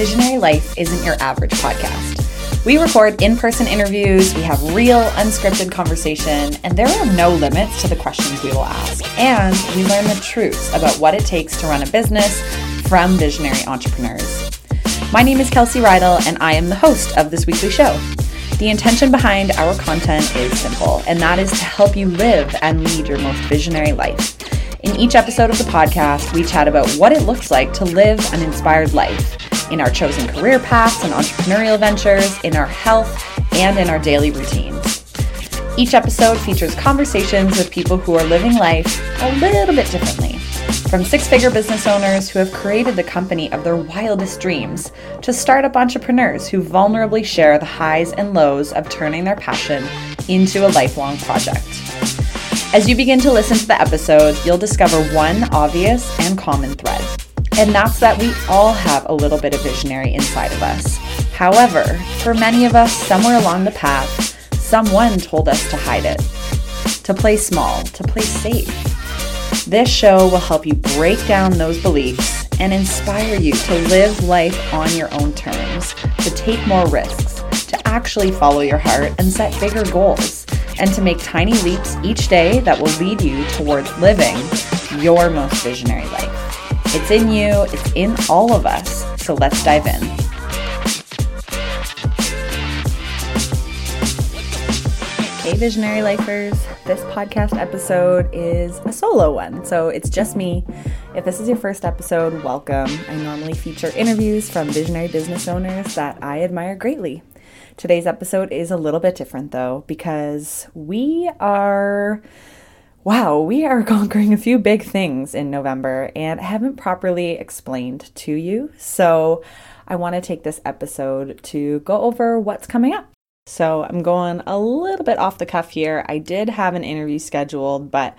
Visionary Life isn't your average podcast. We record in person interviews, we have real, unscripted conversation, and there are no limits to the questions we will ask. And we learn the truths about what it takes to run a business from visionary entrepreneurs. My name is Kelsey Rydell, and I am the host of this weekly show. The intention behind our content is simple, and that is to help you live and lead your most visionary life. In each episode of the podcast, we chat about what it looks like to live an inspired life in our chosen career paths and entrepreneurial ventures, in our health, and in our daily routines. Each episode features conversations with people who are living life a little bit differently. From six figure business owners who have created the company of their wildest dreams, to startup entrepreneurs who vulnerably share the highs and lows of turning their passion into a lifelong project. As you begin to listen to the episodes, you'll discover one obvious and common thread and that's that we all have a little bit of visionary inside of us. However, for many of us, somewhere along the path, someone told us to hide it, to play small, to play safe. This show will help you break down those beliefs and inspire you to live life on your own terms, to take more risks, to actually follow your heart and set bigger goals, and to make tiny leaps each day that will lead you towards living your most visionary life. It's in you, it's in all of us. So let's dive in. Hey, Visionary Lifers. This podcast episode is a solo one, so it's just me. If this is your first episode, welcome. I normally feature interviews from visionary business owners that I admire greatly. Today's episode is a little bit different though, because we are Wow, we are conquering a few big things in November and I haven't properly explained to you. So I want to take this episode to go over what's coming up. So I'm going a little bit off the cuff here. I did have an interview scheduled, but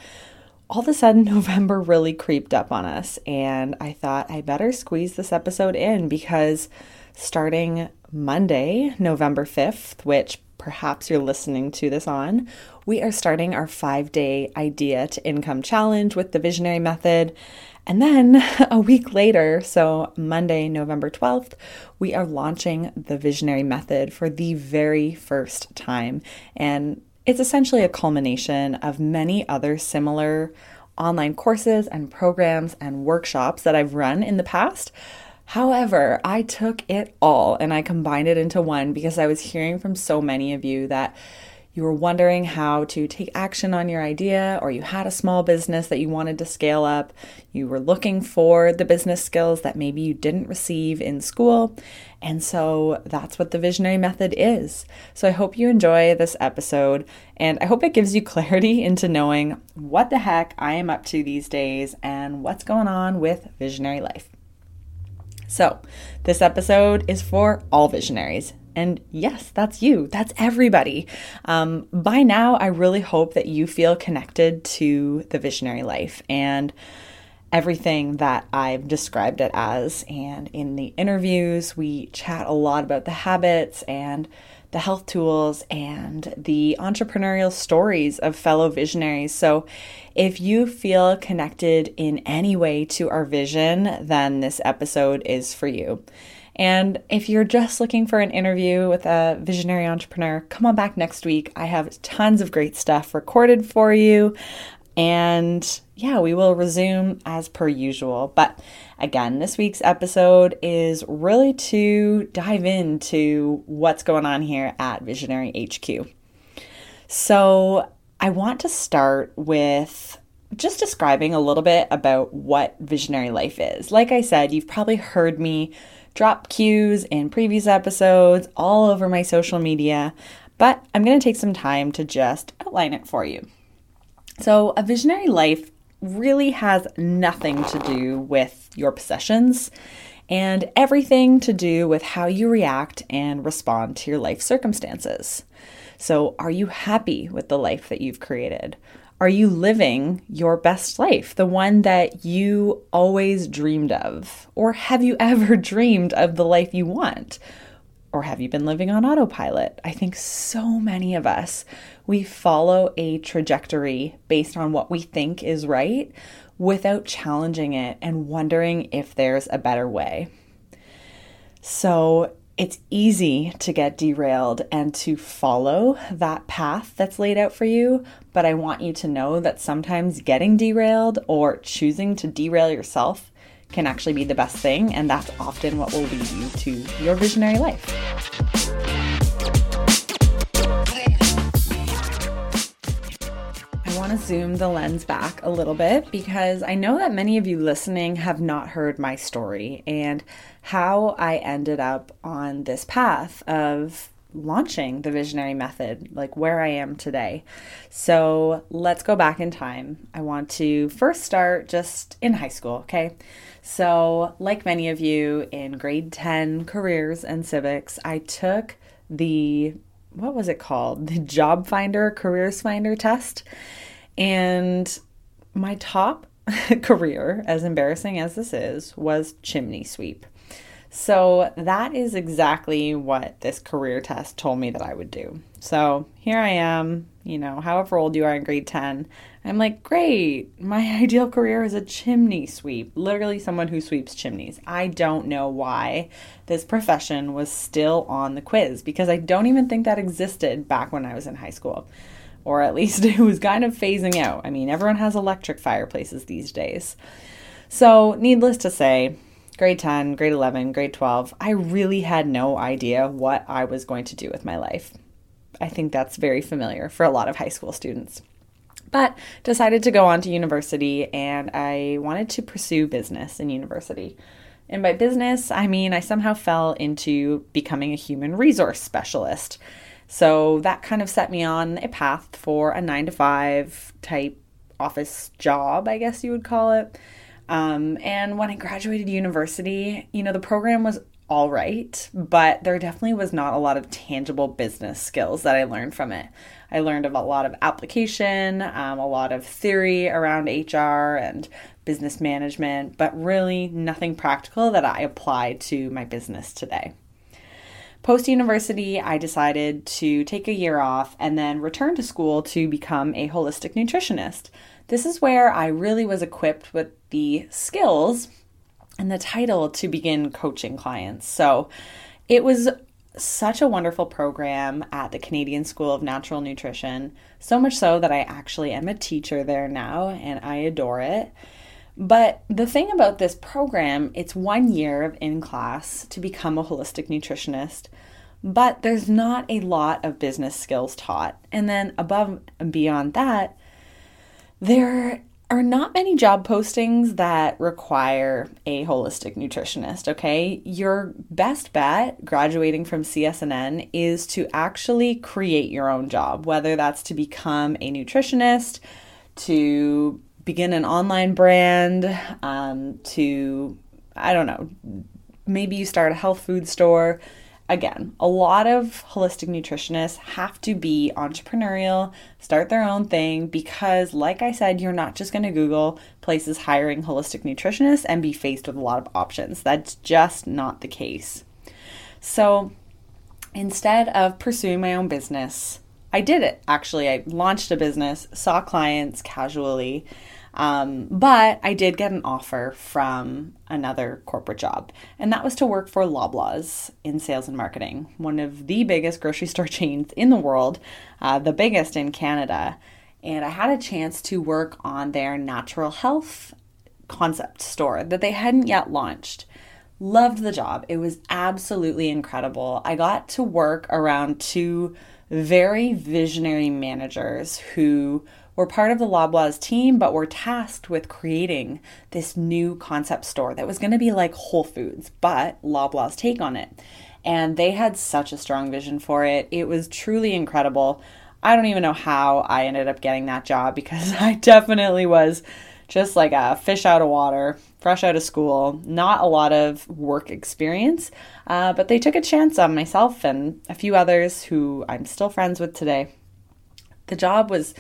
all of a sudden November really creeped up on us and I thought I better squeeze this episode in because starting Monday, November 5th, which perhaps you're listening to this on, we are starting our five day idea to income challenge with the visionary method. And then a week later, so Monday, November 12th, we are launching the visionary method for the very first time. And it's essentially a culmination of many other similar online courses and programs and workshops that I've run in the past. However, I took it all and I combined it into one because I was hearing from so many of you that you were wondering how to take action on your idea, or you had a small business that you wanted to scale up, you were looking for the business skills that maybe you didn't receive in school. And so that's what the visionary method is. So I hope you enjoy this episode, and I hope it gives you clarity into knowing what the heck I am up to these days and what's going on with visionary life. So, this episode is for all visionaries. And yes, that's you. That's everybody. Um, by now, I really hope that you feel connected to the visionary life and everything that I've described it as. And in the interviews, we chat a lot about the habits and the health tools and the entrepreneurial stories of fellow visionaries. So, if you feel connected in any way to our vision, then this episode is for you. And if you're just looking for an interview with a visionary entrepreneur, come on back next week. I have tons of great stuff recorded for you. And yeah, we will resume as per usual. But again, this week's episode is really to dive into what's going on here at Visionary HQ. So, I want to start with just describing a little bit about what visionary life is. Like I said, you've probably heard me drop cues in previous episodes all over my social media, but I'm going to take some time to just outline it for you. So, a visionary life really has nothing to do with your possessions and everything to do with how you react and respond to your life circumstances. So, are you happy with the life that you've created? Are you living your best life, the one that you always dreamed of? Or have you ever dreamed of the life you want? Or have you been living on autopilot? I think so many of us, we follow a trajectory based on what we think is right without challenging it and wondering if there's a better way. So it's easy to get derailed and to follow that path that's laid out for you. But I want you to know that sometimes getting derailed or choosing to derail yourself can actually be the best thing. And that's often what will lead you to your visionary life. To zoom the lens back a little bit because I know that many of you listening have not heard my story. And how I ended up on this path of launching the visionary method, like where I am today. So let's go back in time. I want to first start just in high school, okay? So, like many of you in grade 10 careers and civics, I took the what was it called? The Job Finder Careers Finder test. And my top career, as embarrassing as this is, was chimney sweep. So that is exactly what this career test told me that I would do. So here I am, you know, however old you are in grade 10. I'm like, great, my ideal career is a chimney sweep, literally someone who sweeps chimneys. I don't know why this profession was still on the quiz because I don't even think that existed back when I was in high school. Or at least it was kind of phasing out. I mean, everyone has electric fireplaces these days. So, needless to say, grade 10, grade 11, grade 12, I really had no idea what I was going to do with my life. I think that's very familiar for a lot of high school students. But decided to go on to university and I wanted to pursue business in university. And by business, I mean I somehow fell into becoming a human resource specialist. So that kind of set me on a path for a nine to five type office job, I guess you would call it. Um, and when I graduated university, you know, the program was all right, but there definitely was not a lot of tangible business skills that I learned from it. I learned a lot of application, um, a lot of theory around HR and business management, but really nothing practical that I applied to my business today. Post university, I decided to take a year off and then return to school to become a holistic nutritionist. This is where I really was equipped with the skills and the title to begin coaching clients. So it was such a wonderful program at the Canadian School of Natural Nutrition, so much so that I actually am a teacher there now and I adore it. But the thing about this program, it's one year of in class to become a holistic nutritionist, but there's not a lot of business skills taught. And then above and beyond that, there are not many job postings that require a holistic nutritionist, okay? Your best bet graduating from CSNN is to actually create your own job, whether that's to become a nutritionist, to begin an online brand, um, to, I don't know, maybe you start a health food store again, a lot of holistic nutritionists have to be entrepreneurial, start their own thing because, like I said, you're not just going to Google places hiring holistic nutritionists and be faced with a lot of options. That's just not the case. So instead of pursuing my own business, I did it actually. I launched a business, saw clients casually, um, but I did get an offer from another corporate job, and that was to work for Loblaws in sales and marketing, one of the biggest grocery store chains in the world, uh, the biggest in Canada. And I had a chance to work on their natural health concept store that they hadn't yet launched. Loved the job. It was absolutely incredible. I got to work around two very visionary managers who were part of the Loblaws team, but were tasked with creating this new concept store that was going to be like Whole Foods, but Loblaws' take on it. And they had such a strong vision for it. It was truly incredible. I don't even know how I ended up getting that job because I definitely was just like a fish out of water, fresh out of school, not a lot of work experience. Uh, but they took a chance on myself and a few others who I'm still friends with today. The job was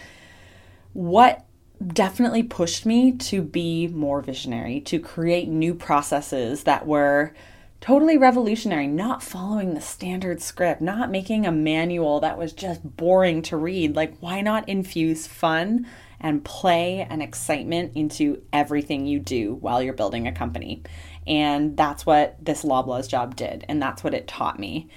what definitely pushed me to be more visionary, to create new processes that were totally revolutionary, not following the standard script, not making a manual that was just boring to read. Like, why not infuse fun and play and excitement into everything you do while you're building a company? And that's what this Loblaws job did, and that's what it taught me.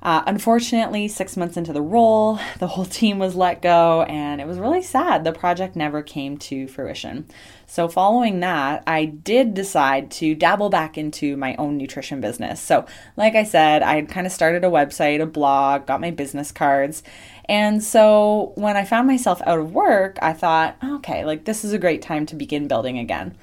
Uh, unfortunately, six months into the role, the whole team was let go, and it was really sad. The project never came to fruition. So, following that, I did decide to dabble back into my own nutrition business. So, like I said, I kind of started a website, a blog, got my business cards. And so, when I found myself out of work, I thought, okay, like this is a great time to begin building again.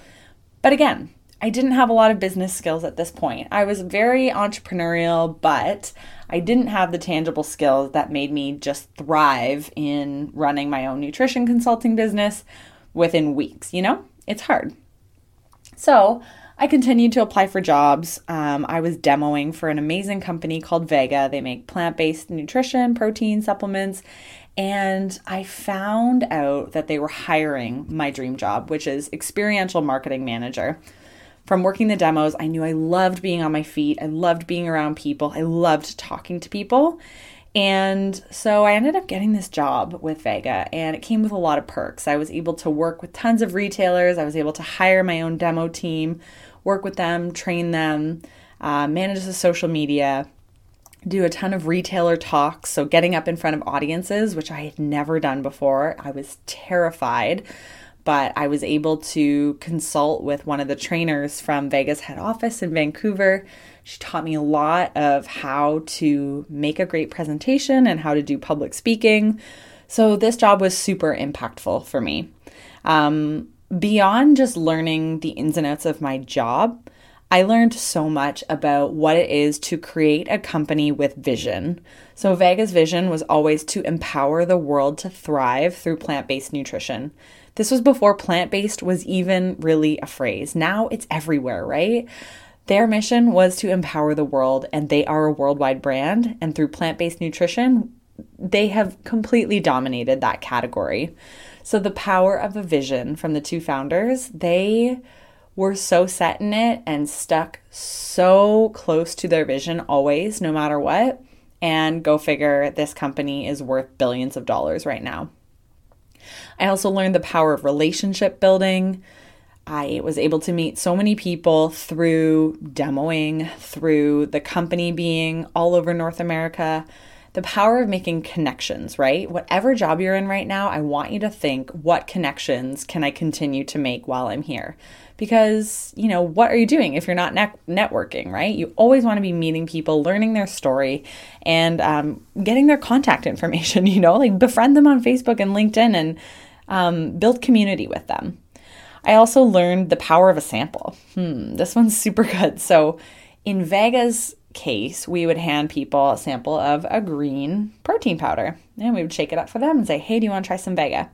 But again, I didn't have a lot of business skills at this point. I was very entrepreneurial, but I didn't have the tangible skills that made me just thrive in running my own nutrition consulting business within weeks. You know, it's hard. So I continued to apply for jobs. Um, I was demoing for an amazing company called Vega. They make plant based nutrition, protein supplements. And I found out that they were hiring my dream job, which is experiential marketing manager from working the demos, I knew I loved being on my feet. I loved being around people. I loved talking to people. And so I ended up getting this job with Vega, and it came with a lot of perks. I was able to work with tons of retailers, I was able to hire my own demo team, work with them, train them, uh, manage the social media, do a ton of retailer talks. So, getting up in front of audiences, which I had never done before, I was terrified but I was able to consult with one of the trainers from Vega's head office in Vancouver. She taught me a lot of how to make a great presentation and how to do public speaking. So, this job was super impactful for me. Um, beyond just learning the ins and outs of my job, I learned so much about what it is to create a company with vision. So, Vega's vision was always to empower the world to thrive through plant based nutrition. This was before plant based was even really a phrase. Now it's everywhere, right? Their mission was to empower the world, and they are a worldwide brand. And through plant based nutrition, they have completely dominated that category. So, the power of a vision from the two founders, they were so set in it and stuck so close to their vision always, no matter what. And go figure, this company is worth billions of dollars right now. I also learned the power of relationship building. I was able to meet so many people through demoing, through the company being all over North America. The power of making connections, right? Whatever job you're in right now, I want you to think what connections can I continue to make while I'm here? because you know what are you doing if you're not net- networking right you always want to be meeting people learning their story and um, getting their contact information you know like befriend them on facebook and linkedin and um, build community with them. I also learned the power of a sample. Hmm this one's super good. So in vega's case we would hand people a sample of a green protein powder and we would shake it up for them and say hey do you want to try some vega?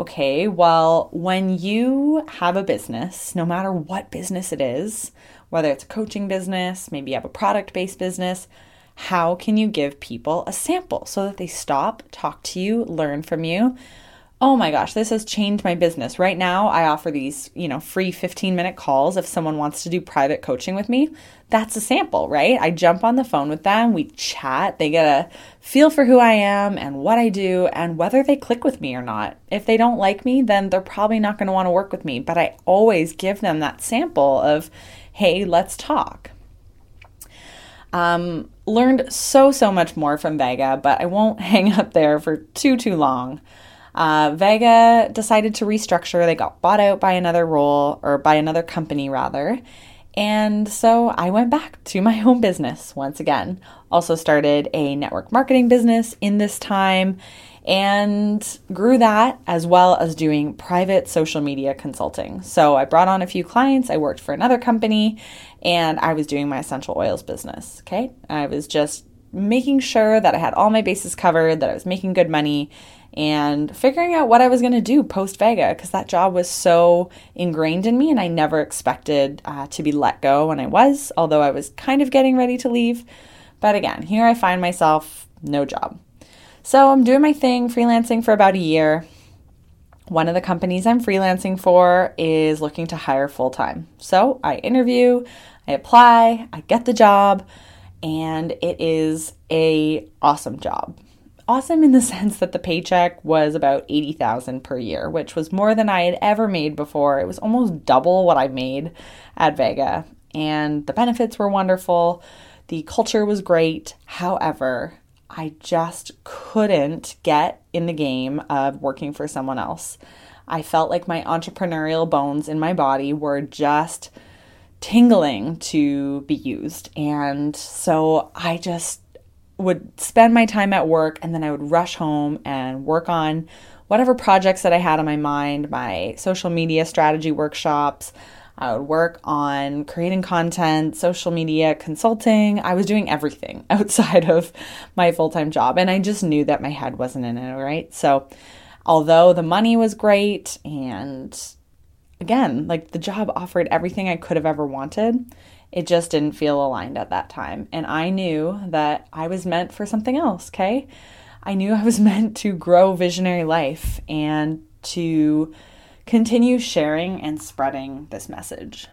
Okay, well, when you have a business, no matter what business it is, whether it's a coaching business, maybe you have a product based business, how can you give people a sample so that they stop, talk to you, learn from you? Oh my gosh, this has changed my business. Right now, I offer these, you know, free 15 minute calls if someone wants to do private coaching with me. That's a sample, right? I jump on the phone with them, we chat, they get a feel for who I am and what I do and whether they click with me or not. If they don't like me, then they're probably not going to want to work with me, but I always give them that sample of, hey, let's talk. Um, learned so, so much more from Vega, but I won't hang up there for too, too long. Uh, Vega decided to restructure. They got bought out by another role, or by another company rather. And so I went back to my home business once again. Also started a network marketing business in this time and grew that as well as doing private social media consulting. So I brought on a few clients, I worked for another company, and I was doing my essential oils business. Okay. I was just making sure that I had all my bases covered, that I was making good money, and figuring out what I was going to do post Vega because that job was so ingrained in me and I never expected uh, to be let go when I was, although I was kind of getting ready to leave. But again, here I find myself no job. So I'm doing my thing, freelancing for about a year. One of the companies I'm freelancing for is looking to hire full time. So I interview, I apply, I get the job, and it is a awesome job awesome in the sense that the paycheck was about 80,000 per year, which was more than I had ever made before. It was almost double what I made at Vega. and the benefits were wonderful. The culture was great. However, I just couldn't get in the game of working for someone else. I felt like my entrepreneurial bones in my body were just tingling to be used. And so I just would spend my time at work and then I would rush home and work on whatever projects that I had on my mind, my social media strategy workshops. I would work on creating content, social media, consulting. I was doing everything outside of my full time job. And I just knew that my head wasn't in it, right? So, although the money was great and again, like the job offered everything I could have ever wanted. It just didn't feel aligned at that time. And I knew that I was meant for something else, okay? I knew I was meant to grow Visionary Life and to continue sharing and spreading this message.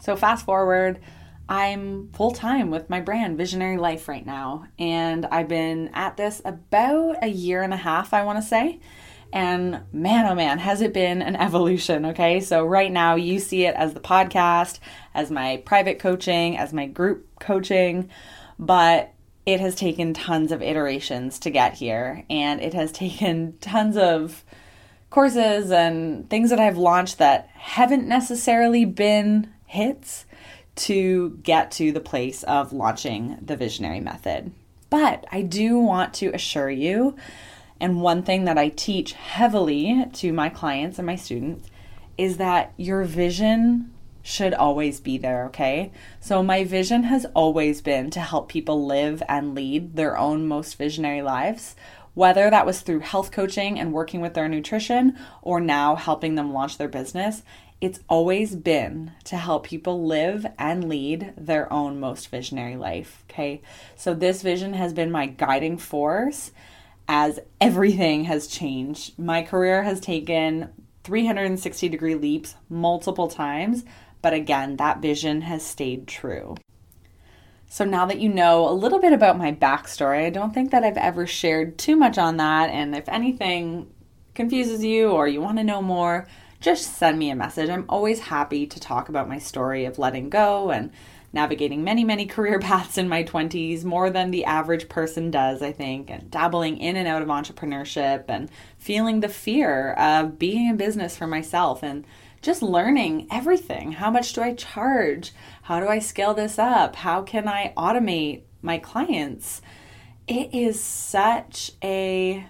So, fast forward, I'm full time with my brand, Visionary Life, right now. And I've been at this about a year and a half, I want to say. And man, oh man, has it been an evolution, okay? So, right now, you see it as the podcast, as my private coaching, as my group coaching, but it has taken tons of iterations to get here. And it has taken tons of courses and things that I've launched that haven't necessarily been hits to get to the place of launching the visionary method. But I do want to assure you and one thing that I teach heavily to my clients and my students is that your vision should always be there, okay? So, my vision has always been to help people live and lead their own most visionary lives, whether that was through health coaching and working with their nutrition or now helping them launch their business. It's always been to help people live and lead their own most visionary life, okay? So, this vision has been my guiding force as everything has changed. My career has taken 360 degree leaps multiple times, but again, that vision has stayed true. So now that you know a little bit about my backstory, I don't think that I've ever shared too much on that. And if anything confuses you or you want to know more, just send me a message. I'm always happy to talk about my story of letting go and navigating many, many career paths in my 20s, more than the average person does, I think, and dabbling in and out of entrepreneurship and feeling the fear of being in business for myself and just learning everything. How much do I charge? How do I scale this up? How can I automate my clients? It is such a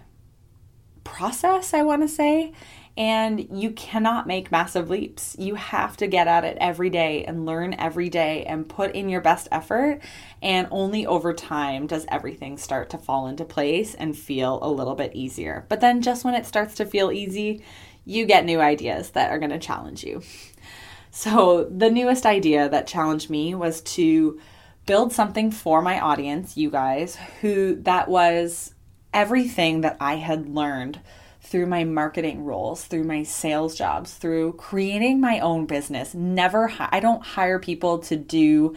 process, I want to say and you cannot make massive leaps. You have to get at it every day and learn every day and put in your best effort. And only over time does everything start to fall into place and feel a little bit easier. But then, just when it starts to feel easy, you get new ideas that are going to challenge you. So, the newest idea that challenged me was to build something for my audience, you guys, who that was everything that I had learned through my marketing roles, through my sales jobs, through creating my own business. Never, I don't hire people to do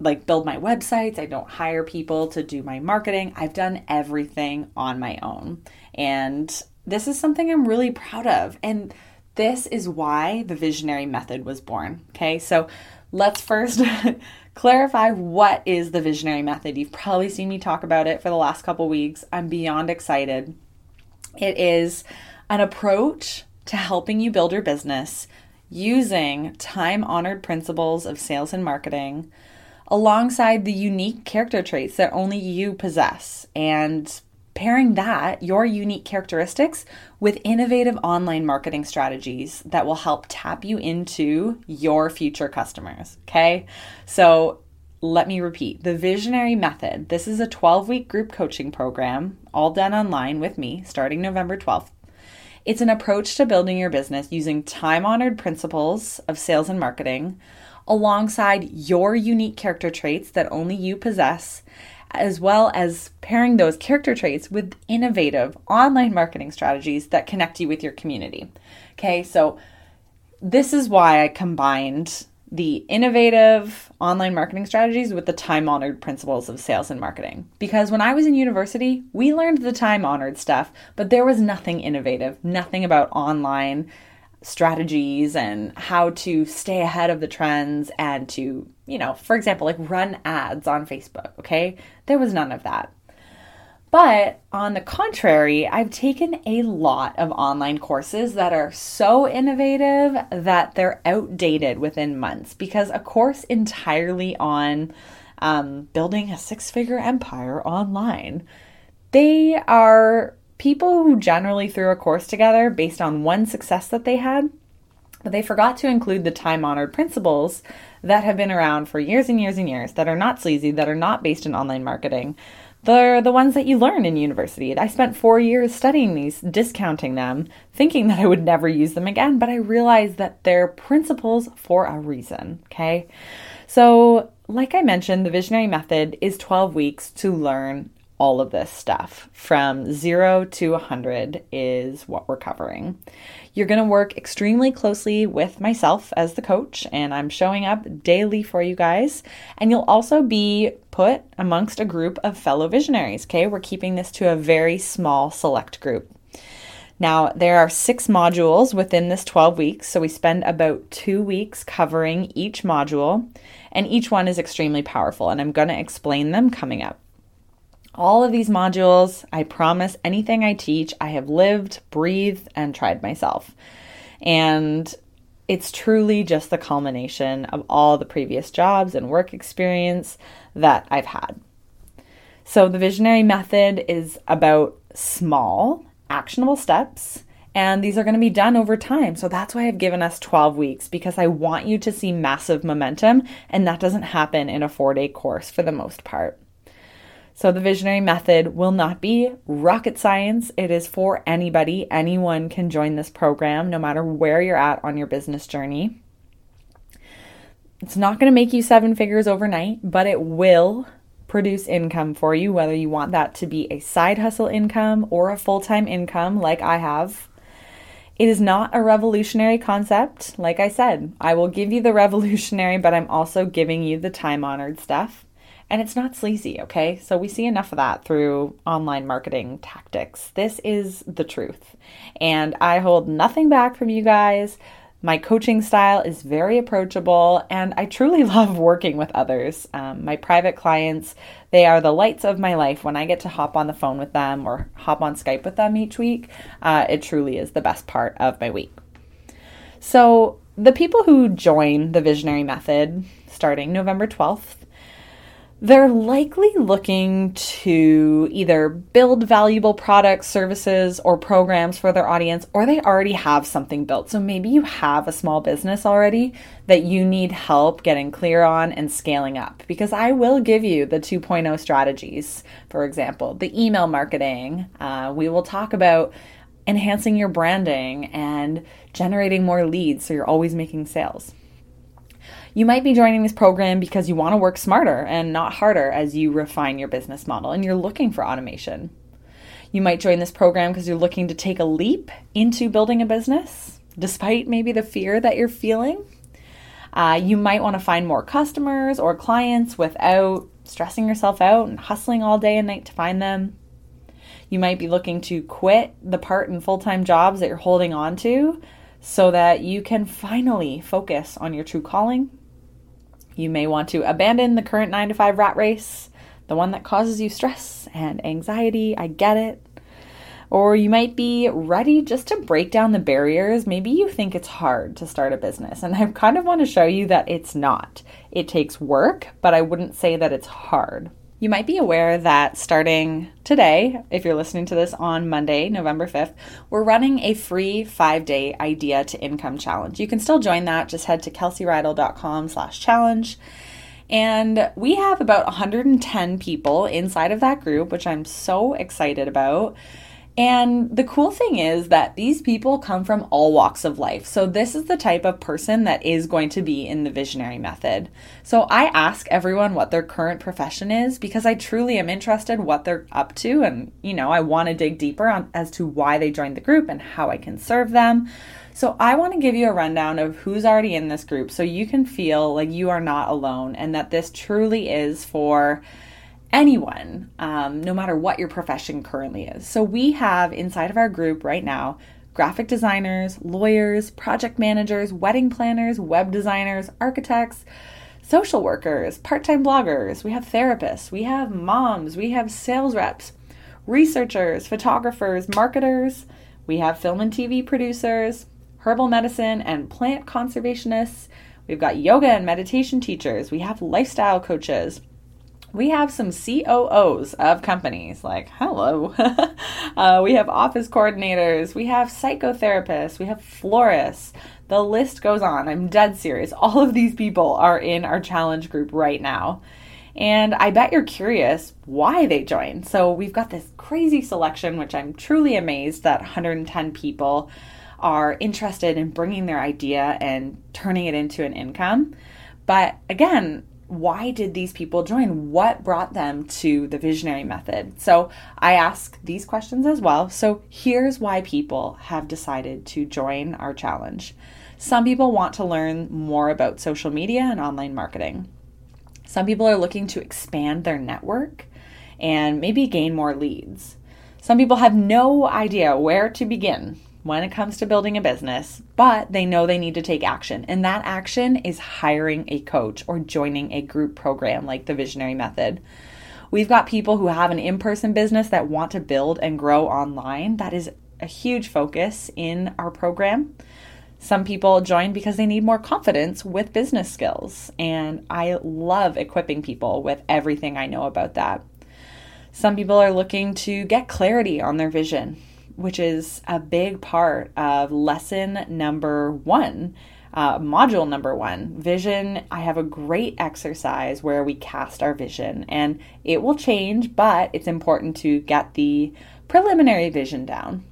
like build my websites. I don't hire people to do my marketing. I've done everything on my own. And this is something I'm really proud of. And this is why the visionary method was born. Okay, so let's first clarify what is the visionary method. You've probably seen me talk about it for the last couple weeks. I'm beyond excited it is an approach to helping you build your business using time honored principles of sales and marketing alongside the unique character traits that only you possess and pairing that, your unique characteristics, with innovative online marketing strategies that will help tap you into your future customers. Okay. So let me repeat the Visionary Method. This is a 12 week group coaching program, all done online with me starting November 12th. It's an approach to building your business using time honored principles of sales and marketing alongside your unique character traits that only you possess, as well as pairing those character traits with innovative online marketing strategies that connect you with your community. Okay, so this is why I combined the innovative online marketing strategies with the time honored principles of sales and marketing. Because when I was in university, we learned the time honored stuff, but there was nothing innovative, nothing about online strategies and how to stay ahead of the trends and to, you know, for example, like run ads on Facebook, okay? There was none of that. But on the contrary, I've taken a lot of online courses that are so innovative that they're outdated within months because a course entirely on um, building a six figure empire online, they are people who generally threw a course together based on one success that they had, but they forgot to include the time honored principles that have been around for years and years and years that are not sleazy, that are not based in online marketing. They're the ones that you learn in university. I spent four years studying these, discounting them, thinking that I would never use them again, but I realized that they're principles for a reason, okay? So, like I mentioned, the visionary method is 12 weeks to learn all of this stuff from zero to 100 is what we're covering. You're going to work extremely closely with myself as the coach, and I'm showing up daily for you guys. And you'll also be put amongst a group of fellow visionaries. Okay, we're keeping this to a very small select group. Now, there are six modules within this 12 weeks, so we spend about two weeks covering each module, and each one is extremely powerful, and I'm going to explain them coming up. All of these modules, I promise anything I teach, I have lived, breathed, and tried myself. And it's truly just the culmination of all the previous jobs and work experience that I've had. So, the visionary method is about small, actionable steps, and these are going to be done over time. So, that's why I've given us 12 weeks because I want you to see massive momentum, and that doesn't happen in a four day course for the most part. So, the visionary method will not be rocket science. It is for anybody. Anyone can join this program, no matter where you're at on your business journey. It's not going to make you seven figures overnight, but it will produce income for you, whether you want that to be a side hustle income or a full time income, like I have. It is not a revolutionary concept. Like I said, I will give you the revolutionary, but I'm also giving you the time honored stuff. And it's not sleazy, okay? So we see enough of that through online marketing tactics. This is the truth. And I hold nothing back from you guys. My coaching style is very approachable, and I truly love working with others. Um, my private clients, they are the lights of my life. When I get to hop on the phone with them or hop on Skype with them each week, uh, it truly is the best part of my week. So, the people who join the Visionary Method starting November 12th they're likely looking to either build valuable products, services, or programs for their audience, or they already have something built. So maybe you have a small business already that you need help getting clear on and scaling up. Because I will give you the 2.0 strategies, for example, the email marketing. Uh, we will talk about enhancing your branding and generating more leads so you're always making sales. You might be joining this program because you want to work smarter and not harder as you refine your business model and you're looking for automation. You might join this program because you're looking to take a leap into building a business, despite maybe the fear that you're feeling. Uh, you might want to find more customers or clients without stressing yourself out and hustling all day and night to find them. You might be looking to quit the part and full time jobs that you're holding on to so that you can finally focus on your true calling you may want to abandon the current 9 to 5 rat race, the one that causes you stress and anxiety. I get it. Or you might be ready just to break down the barriers. Maybe you think it's hard to start a business, and I kind of want to show you that it's not. It takes work, but I wouldn't say that it's hard. You might be aware that starting today, if you're listening to this on Monday, November 5th, we're running a free five day idea to income challenge. You can still join that. Just head to kelseyridle.com slash challenge. And we have about 110 people inside of that group, which I'm so excited about. And the cool thing is that these people come from all walks of life. So, this is the type of person that is going to be in the visionary method. So, I ask everyone what their current profession is because I truly am interested what they're up to and, you know, I want to dig deeper on as to why they joined the group and how I can serve them. So, I want to give you a rundown of who's already in this group so you can feel like you are not alone and that this truly is for anyone, um, no matter what your profession currently is. So we have inside of our group right now graphic designers, lawyers, project managers, wedding planners, web designers, architects, social workers, part time bloggers, we have therapists, we have moms, we have sales reps, researchers, photographers, marketers, we have film and TV producers, herbal medicine and plant conservationists. We've got yoga and meditation teachers. We have lifestyle coaches. We have some COOs of companies, like, hello. uh, we have office coordinators. We have psychotherapists. We have florists. The list goes on. I'm dead serious. All of these people are in our challenge group right now. And I bet you're curious why they joined. So we've got this crazy selection, which I'm truly amazed that 110 people are interested in bringing their idea and turning it into an income. But again, why did these people join? What brought them to the visionary method? So I ask these questions as well. So here's why people have decided to join our challenge. Some people want to learn more about social media and online marketing. Some people are looking to expand their network and maybe gain more leads. Some people have no idea where to begin when it comes to building a business, but they know they need to take action. And that action is hiring a coach or joining a group program like the Visionary Method. We've got people who have an in person business that want to build and grow online. That is a huge focus in our program. Some people join because they need more confidence with business skills, and I love equipping people with everything I know about that. Some people are looking to get clarity on their vision which is a big part of lesson number one. Uh, module number one, vision. I have a great exercise where we cast our vision and it will change, but it's important to get the preliminary vision down.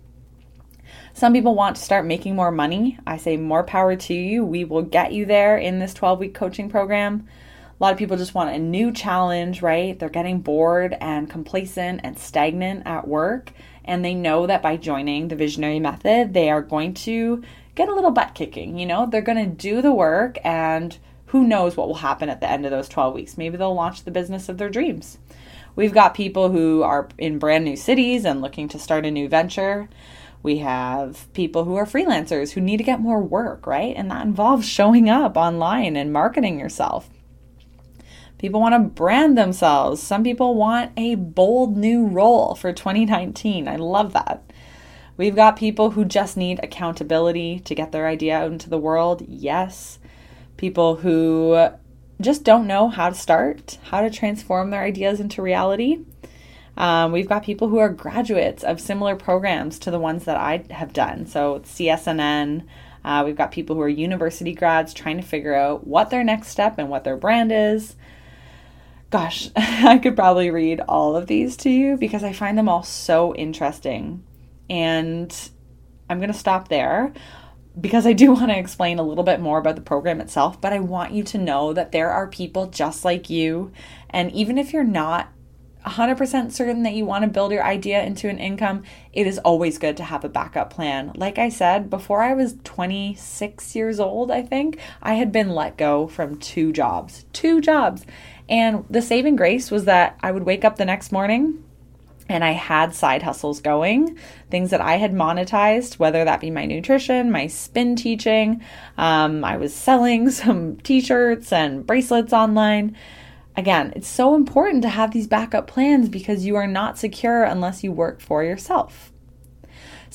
Some people want to start making more money. I say more power to you. We will get you there in this 12 week coaching program. A lot of people just want a new challenge, right? They're getting bored and complacent and stagnant at work and they know that by joining the visionary method, they are going to get a little butt kicking. You know, they're going to do the work, and who knows what will happen at the end of those 12 weeks. Maybe they'll launch the business of their dreams. We've got people who are in brand new cities and looking to start a new venture. We have people who are freelancers who need to get more work, right? And that involves showing up online and marketing yourself. People want to brand themselves. Some people want a bold new role for 2019. I love that. We've got people who just need accountability to get their idea out into the world. Yes. People who just don't know how to start, how to transform their ideas into reality. Um, we've got people who are graduates of similar programs to the ones that I have done. So, CSNN. Uh, we've got people who are university grads trying to figure out what their next step and what their brand is gosh, I could probably read all of these to you because I find them all so interesting. And I'm going to stop there because I do want to explain a little bit more about the program itself, but I want you to know that there are people just like you. And even if you're not 100% certain that you want to build your idea into an income, it is always good to have a backup plan. Like I said, before I was 26 years old, I think, I had been let go from two jobs. Two jobs. And the saving grace was that I would wake up the next morning and I had side hustles going, things that I had monetized, whether that be my nutrition, my spin teaching. Um, I was selling some t shirts and bracelets online. Again, it's so important to have these backup plans because you are not secure unless you work for yourself.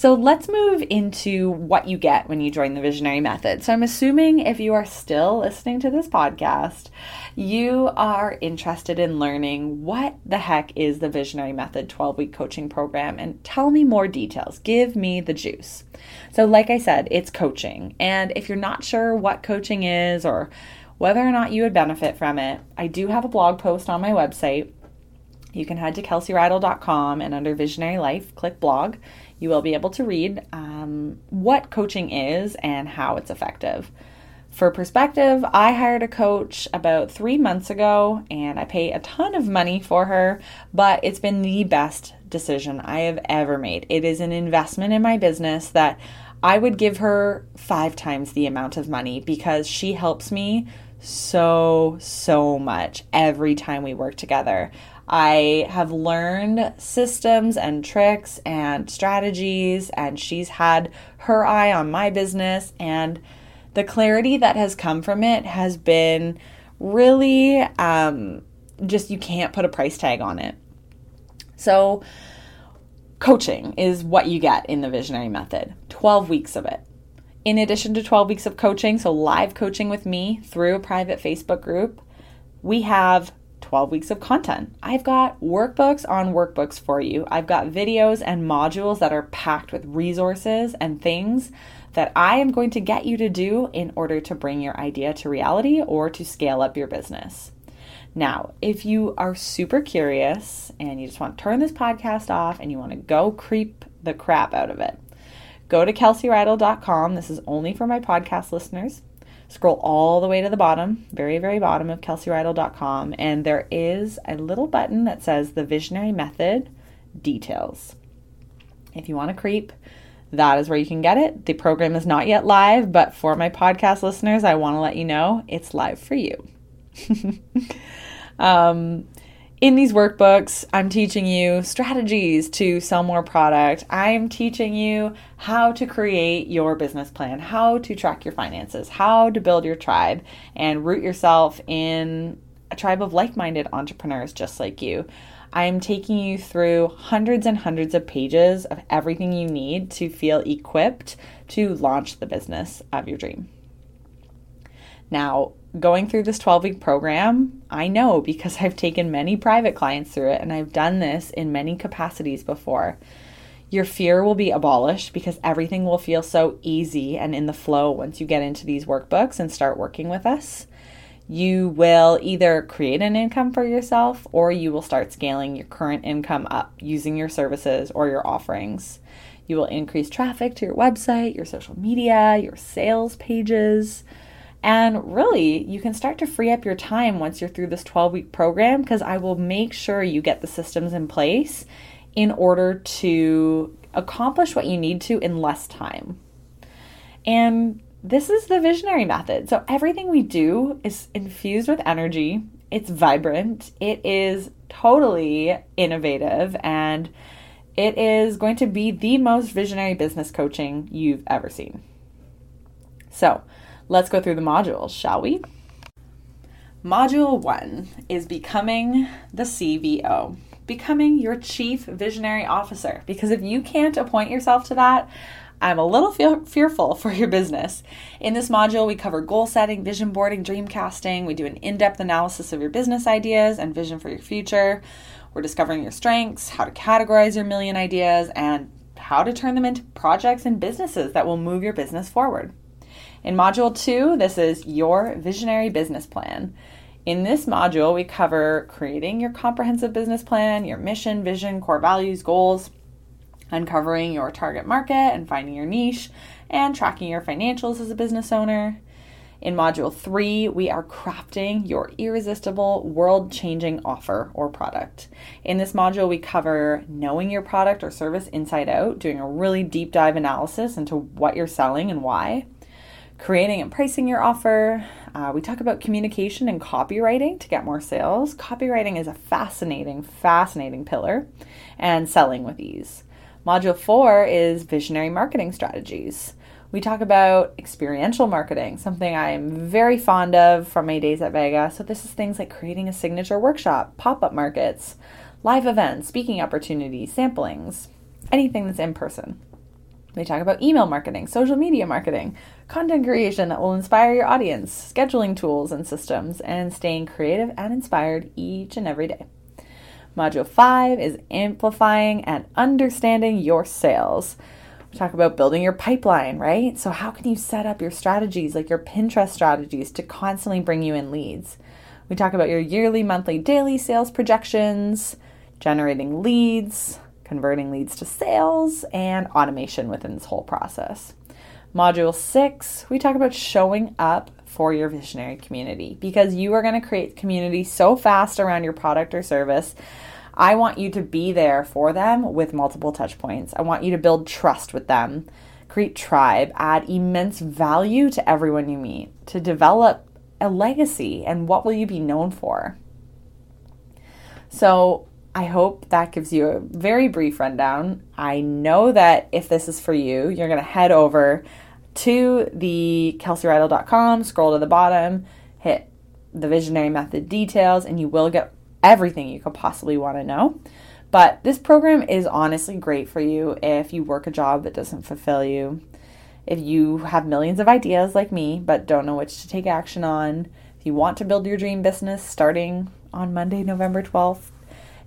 So let's move into what you get when you join the Visionary Method. So I'm assuming if you are still listening to this podcast, you are interested in learning what the heck is the Visionary Method 12 week coaching program and tell me more details. Give me the juice. So, like I said, it's coaching. And if you're not sure what coaching is or whether or not you would benefit from it, I do have a blog post on my website. You can head to kelseyridle.com and under Visionary Life, click blog you will be able to read um, what coaching is and how it's effective. For perspective, I hired a coach about three months ago and I pay a ton of money for her, but it's been the best decision I have ever made. It is an investment in my business that I would give her five times the amount of money because she helps me so, so much every time we work together. I have learned systems and tricks and strategies, and she's had her eye on my business. And the clarity that has come from it has been really um, just you can't put a price tag on it. So, coaching is what you get in the visionary method 12 weeks of it. In addition to 12 weeks of coaching, so live coaching with me through a private Facebook group, we have 12 weeks of content. I've got workbooks on workbooks for you. I've got videos and modules that are packed with resources and things that I am going to get you to do in order to bring your idea to reality or to scale up your business. Now, if you are super curious and you just want to turn this podcast off and you want to go creep the crap out of it, go to kelseyrydell.com. This is only for my podcast listeners. Scroll all the way to the bottom, very, very bottom of kelseyrydell.com, and there is a little button that says the Visionary Method Details. If you want to creep, that is where you can get it. The program is not yet live, but for my podcast listeners, I want to let you know it's live for you. um, in these workbooks, I'm teaching you strategies to sell more product. I'm teaching you how to create your business plan, how to track your finances, how to build your tribe, and root yourself in a tribe of like minded entrepreneurs just like you. I am taking you through hundreds and hundreds of pages of everything you need to feel equipped to launch the business of your dream. Now, going through this 12 week program, I know because I've taken many private clients through it and I've done this in many capacities before. Your fear will be abolished because everything will feel so easy and in the flow once you get into these workbooks and start working with us. You will either create an income for yourself or you will start scaling your current income up using your services or your offerings. You will increase traffic to your website, your social media, your sales pages and really, you can start to free up your time once you're through this 12 week program because I will make sure you get the systems in place in order to accomplish what you need to in less time. And this is the visionary method. So everything we do is infused with energy, it's vibrant, it is totally innovative, and it is going to be the most visionary business coaching you've ever seen. So, Let's go through the modules, shall we? Module one is becoming the CVO, becoming your chief visionary officer. Because if you can't appoint yourself to that, I'm a little fe- fearful for your business. In this module, we cover goal setting, vision boarding, dream casting. We do an in depth analysis of your business ideas and vision for your future. We're discovering your strengths, how to categorize your million ideas, and how to turn them into projects and businesses that will move your business forward. In Module 2, this is your visionary business plan. In this module, we cover creating your comprehensive business plan, your mission, vision, core values, goals, uncovering your target market and finding your niche, and tracking your financials as a business owner. In Module 3, we are crafting your irresistible, world changing offer or product. In this module, we cover knowing your product or service inside out, doing a really deep dive analysis into what you're selling and why creating and pricing your offer. Uh, we talk about communication and copywriting to get more sales. Copywriting is a fascinating, fascinating pillar, and selling with ease. Module four is visionary marketing strategies. We talk about experiential marketing, something I'm very fond of from my days at Vega. So, this is things like creating a signature workshop, pop up markets, live events, speaking opportunities, samplings, anything that's in person. We talk about email marketing, social media marketing, content creation that will inspire your audience, scheduling tools and systems, and staying creative and inspired each and every day. Module 5 is amplifying and understanding your sales. We talk about building your pipeline, right? So, how can you set up your strategies, like your Pinterest strategies, to constantly bring you in leads? We talk about your yearly, monthly, daily sales projections, generating leads, converting leads to sales, and automation within this whole process. Module six, we talk about showing up for your visionary community because you are going to create community so fast around your product or service. I want you to be there for them with multiple touch points. I want you to build trust with them, create tribe, add immense value to everyone you meet, to develop a legacy and what will you be known for. So, I hope that gives you a very brief rundown. I know that if this is for you, you're going to head over to the kelseyrydell.com, scroll to the bottom, hit the visionary method details, and you will get everything you could possibly want to know. But this program is honestly great for you if you work a job that doesn't fulfill you, if you have millions of ideas like me but don't know which to take action on, if you want to build your dream business starting on Monday, November 12th,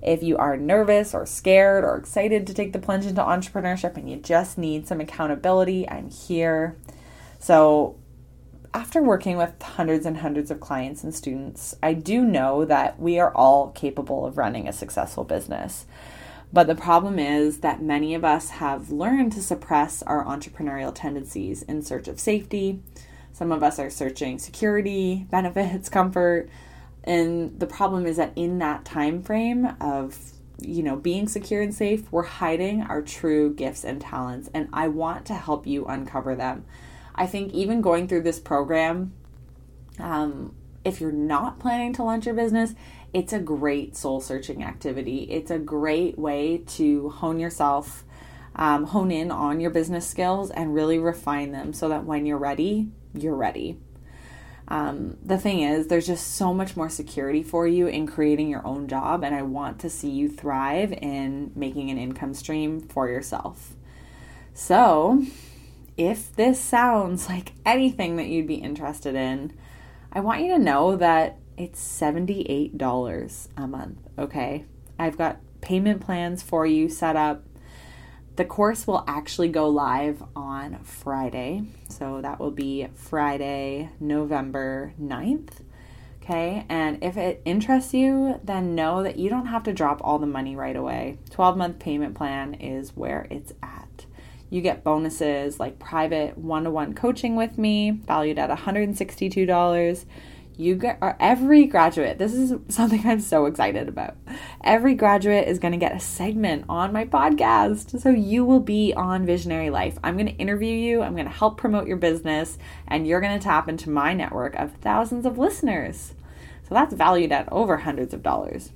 if you are nervous or scared or excited to take the plunge into entrepreneurship and you just need some accountability, I'm here. So, after working with hundreds and hundreds of clients and students, I do know that we are all capable of running a successful business. But the problem is that many of us have learned to suppress our entrepreneurial tendencies in search of safety. Some of us are searching security, benefits, comfort. And the problem is that in that time frame of you know being secure and safe, we're hiding our true gifts and talents and I want to help you uncover them. I think even going through this program, um, if you're not planning to launch your business, it's a great soul searching activity. It's a great way to hone yourself, um, hone in on your business skills, and really refine them so that when you're ready, you're ready. Um, the thing is, there's just so much more security for you in creating your own job, and I want to see you thrive in making an income stream for yourself. So, if this sounds like anything that you'd be interested in, I want you to know that it's $78 a month, okay? I've got payment plans for you set up. The course will actually go live on Friday. So that will be Friday, November 9th. Okay, and if it interests you, then know that you don't have to drop all the money right away. 12 month payment plan is where it's at. You get bonuses like private one to one coaching with me, valued at $162. You get every graduate. This is something I'm so excited about. Every graduate is going to get a segment on my podcast. So you will be on Visionary Life. I'm going to interview you, I'm going to help promote your business, and you're going to tap into my network of thousands of listeners. So that's valued at over hundreds of dollars.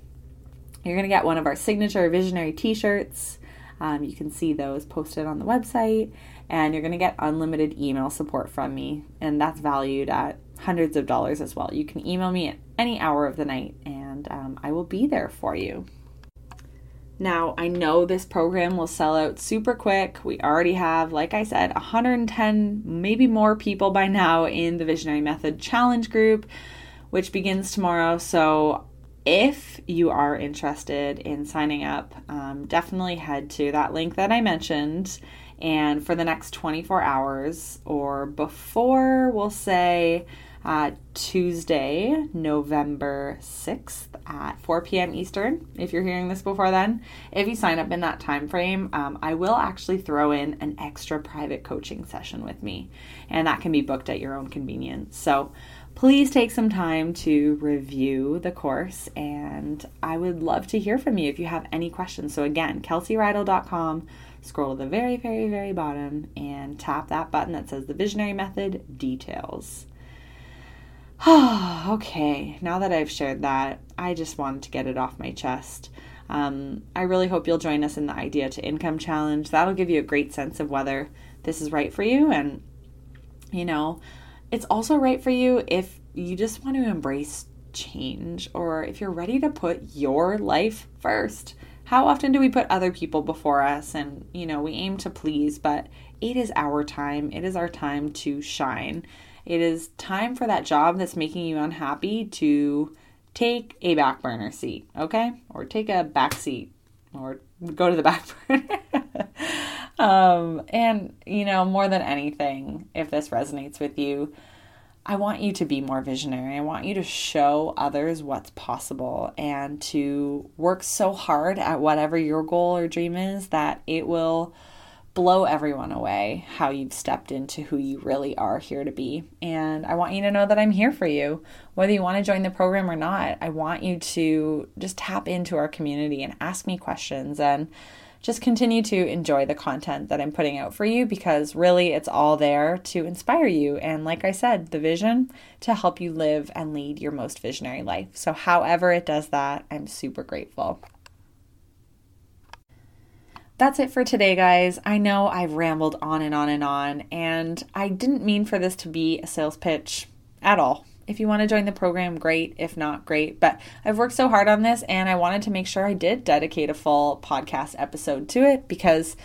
You're going to get one of our signature Visionary t shirts. Um, you can see those posted on the website, and you're going to get unlimited email support from me, and that's valued at hundreds of dollars as well. You can email me at any hour of the night, and um, I will be there for you. Now, I know this program will sell out super quick. We already have, like I said, 110, maybe more people by now in the Visionary Method Challenge group, which begins tomorrow. So if you are interested in signing up, um, definitely head to that link that I mentioned. And for the next 24 hours or before, we'll say uh, Tuesday, November 6th at 4 p.m. Eastern. If you're hearing this before then, if you sign up in that time frame, um, I will actually throw in an extra private coaching session with me, and that can be booked at your own convenience. So please take some time to review the course and I would love to hear from you if you have any questions. So again, kelseyrydell.com, scroll to the very, very, very bottom and tap that button that says the visionary method details. okay, now that I've shared that, I just wanted to get it off my chest. Um, I really hope you'll join us in the Idea to Income Challenge. That'll give you a great sense of whether this is right for you and, you know, it's also right for you if you just want to embrace change or if you're ready to put your life first. How often do we put other people before us and, you know, we aim to please, but it is our time. It is our time to shine. It is time for that job that's making you unhappy to take a back burner seat, okay? Or take a back seat or go to the back burner. um, and, you know, more than anything, if this resonates with you, I want you to be more visionary. I want you to show others what's possible and to work so hard at whatever your goal or dream is that it will blow everyone away how you've stepped into who you really are here to be. And I want you to know that I'm here for you. Whether you want to join the program or not, I want you to just tap into our community and ask me questions and just continue to enjoy the content that I'm putting out for you because really it's all there to inspire you. And like I said, the vision to help you live and lead your most visionary life. So, however it does that, I'm super grateful. That's it for today, guys. I know I've rambled on and on and on, and I didn't mean for this to be a sales pitch at all. If you want to join the program, great. If not, great. But I've worked so hard on this and I wanted to make sure I did dedicate a full podcast episode to it because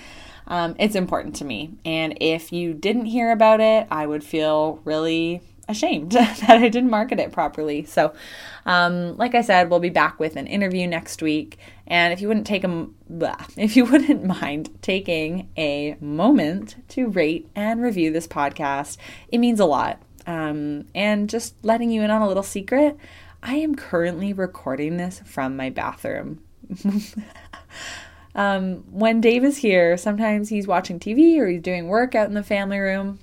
um, it's important to me. And if you didn't hear about it, I would feel really ashamed that I didn't market it properly. So, um, like I said, we'll be back with an interview next week. And if you wouldn't take a, if you wouldn't mind taking a moment to rate and review this podcast, it means a lot. Um, and just letting you in on a little secret, I am currently recording this from my bathroom. um, when Dave is here, sometimes he's watching TV or he's doing work out in the family room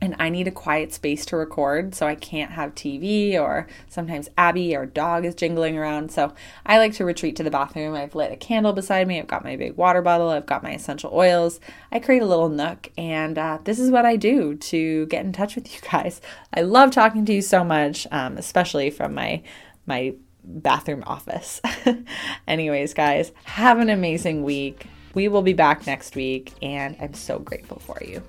and I need a quiet space to record, so I can't have TV, or sometimes Abby, our dog, is jingling around. So I like to retreat to the bathroom. I've lit a candle beside me, I've got my big water bottle, I've got my essential oils. I create a little nook, and uh, this is what I do to get in touch with you guys. I love talking to you so much, um, especially from my my bathroom office. Anyways, guys, have an amazing week. We will be back next week, and I'm so grateful for you.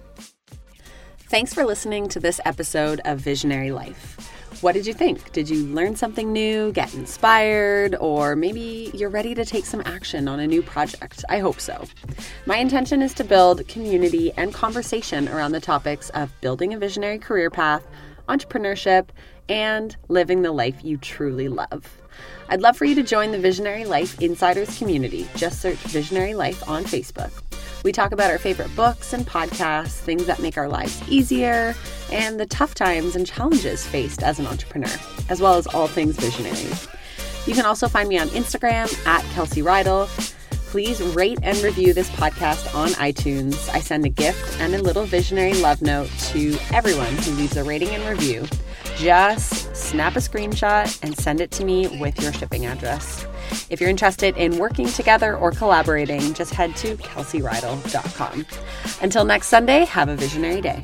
Thanks for listening to this episode of Visionary Life. What did you think? Did you learn something new, get inspired, or maybe you're ready to take some action on a new project? I hope so. My intention is to build community and conversation around the topics of building a visionary career path, entrepreneurship, and living the life you truly love. I'd love for you to join the Visionary Life Insiders community. Just search Visionary Life on Facebook. We talk about our favorite books and podcasts, things that make our lives easier, and the tough times and challenges faced as an entrepreneur, as well as all things visionary. You can also find me on Instagram at Kelsey Rydell. Please rate and review this podcast on iTunes. I send a gift and a little visionary love note to everyone who leaves a rating and review. Just snap a screenshot and send it to me with your shipping address. If you're interested in working together or collaborating, just head to kelseyrydell.com. Until next Sunday, have a visionary day.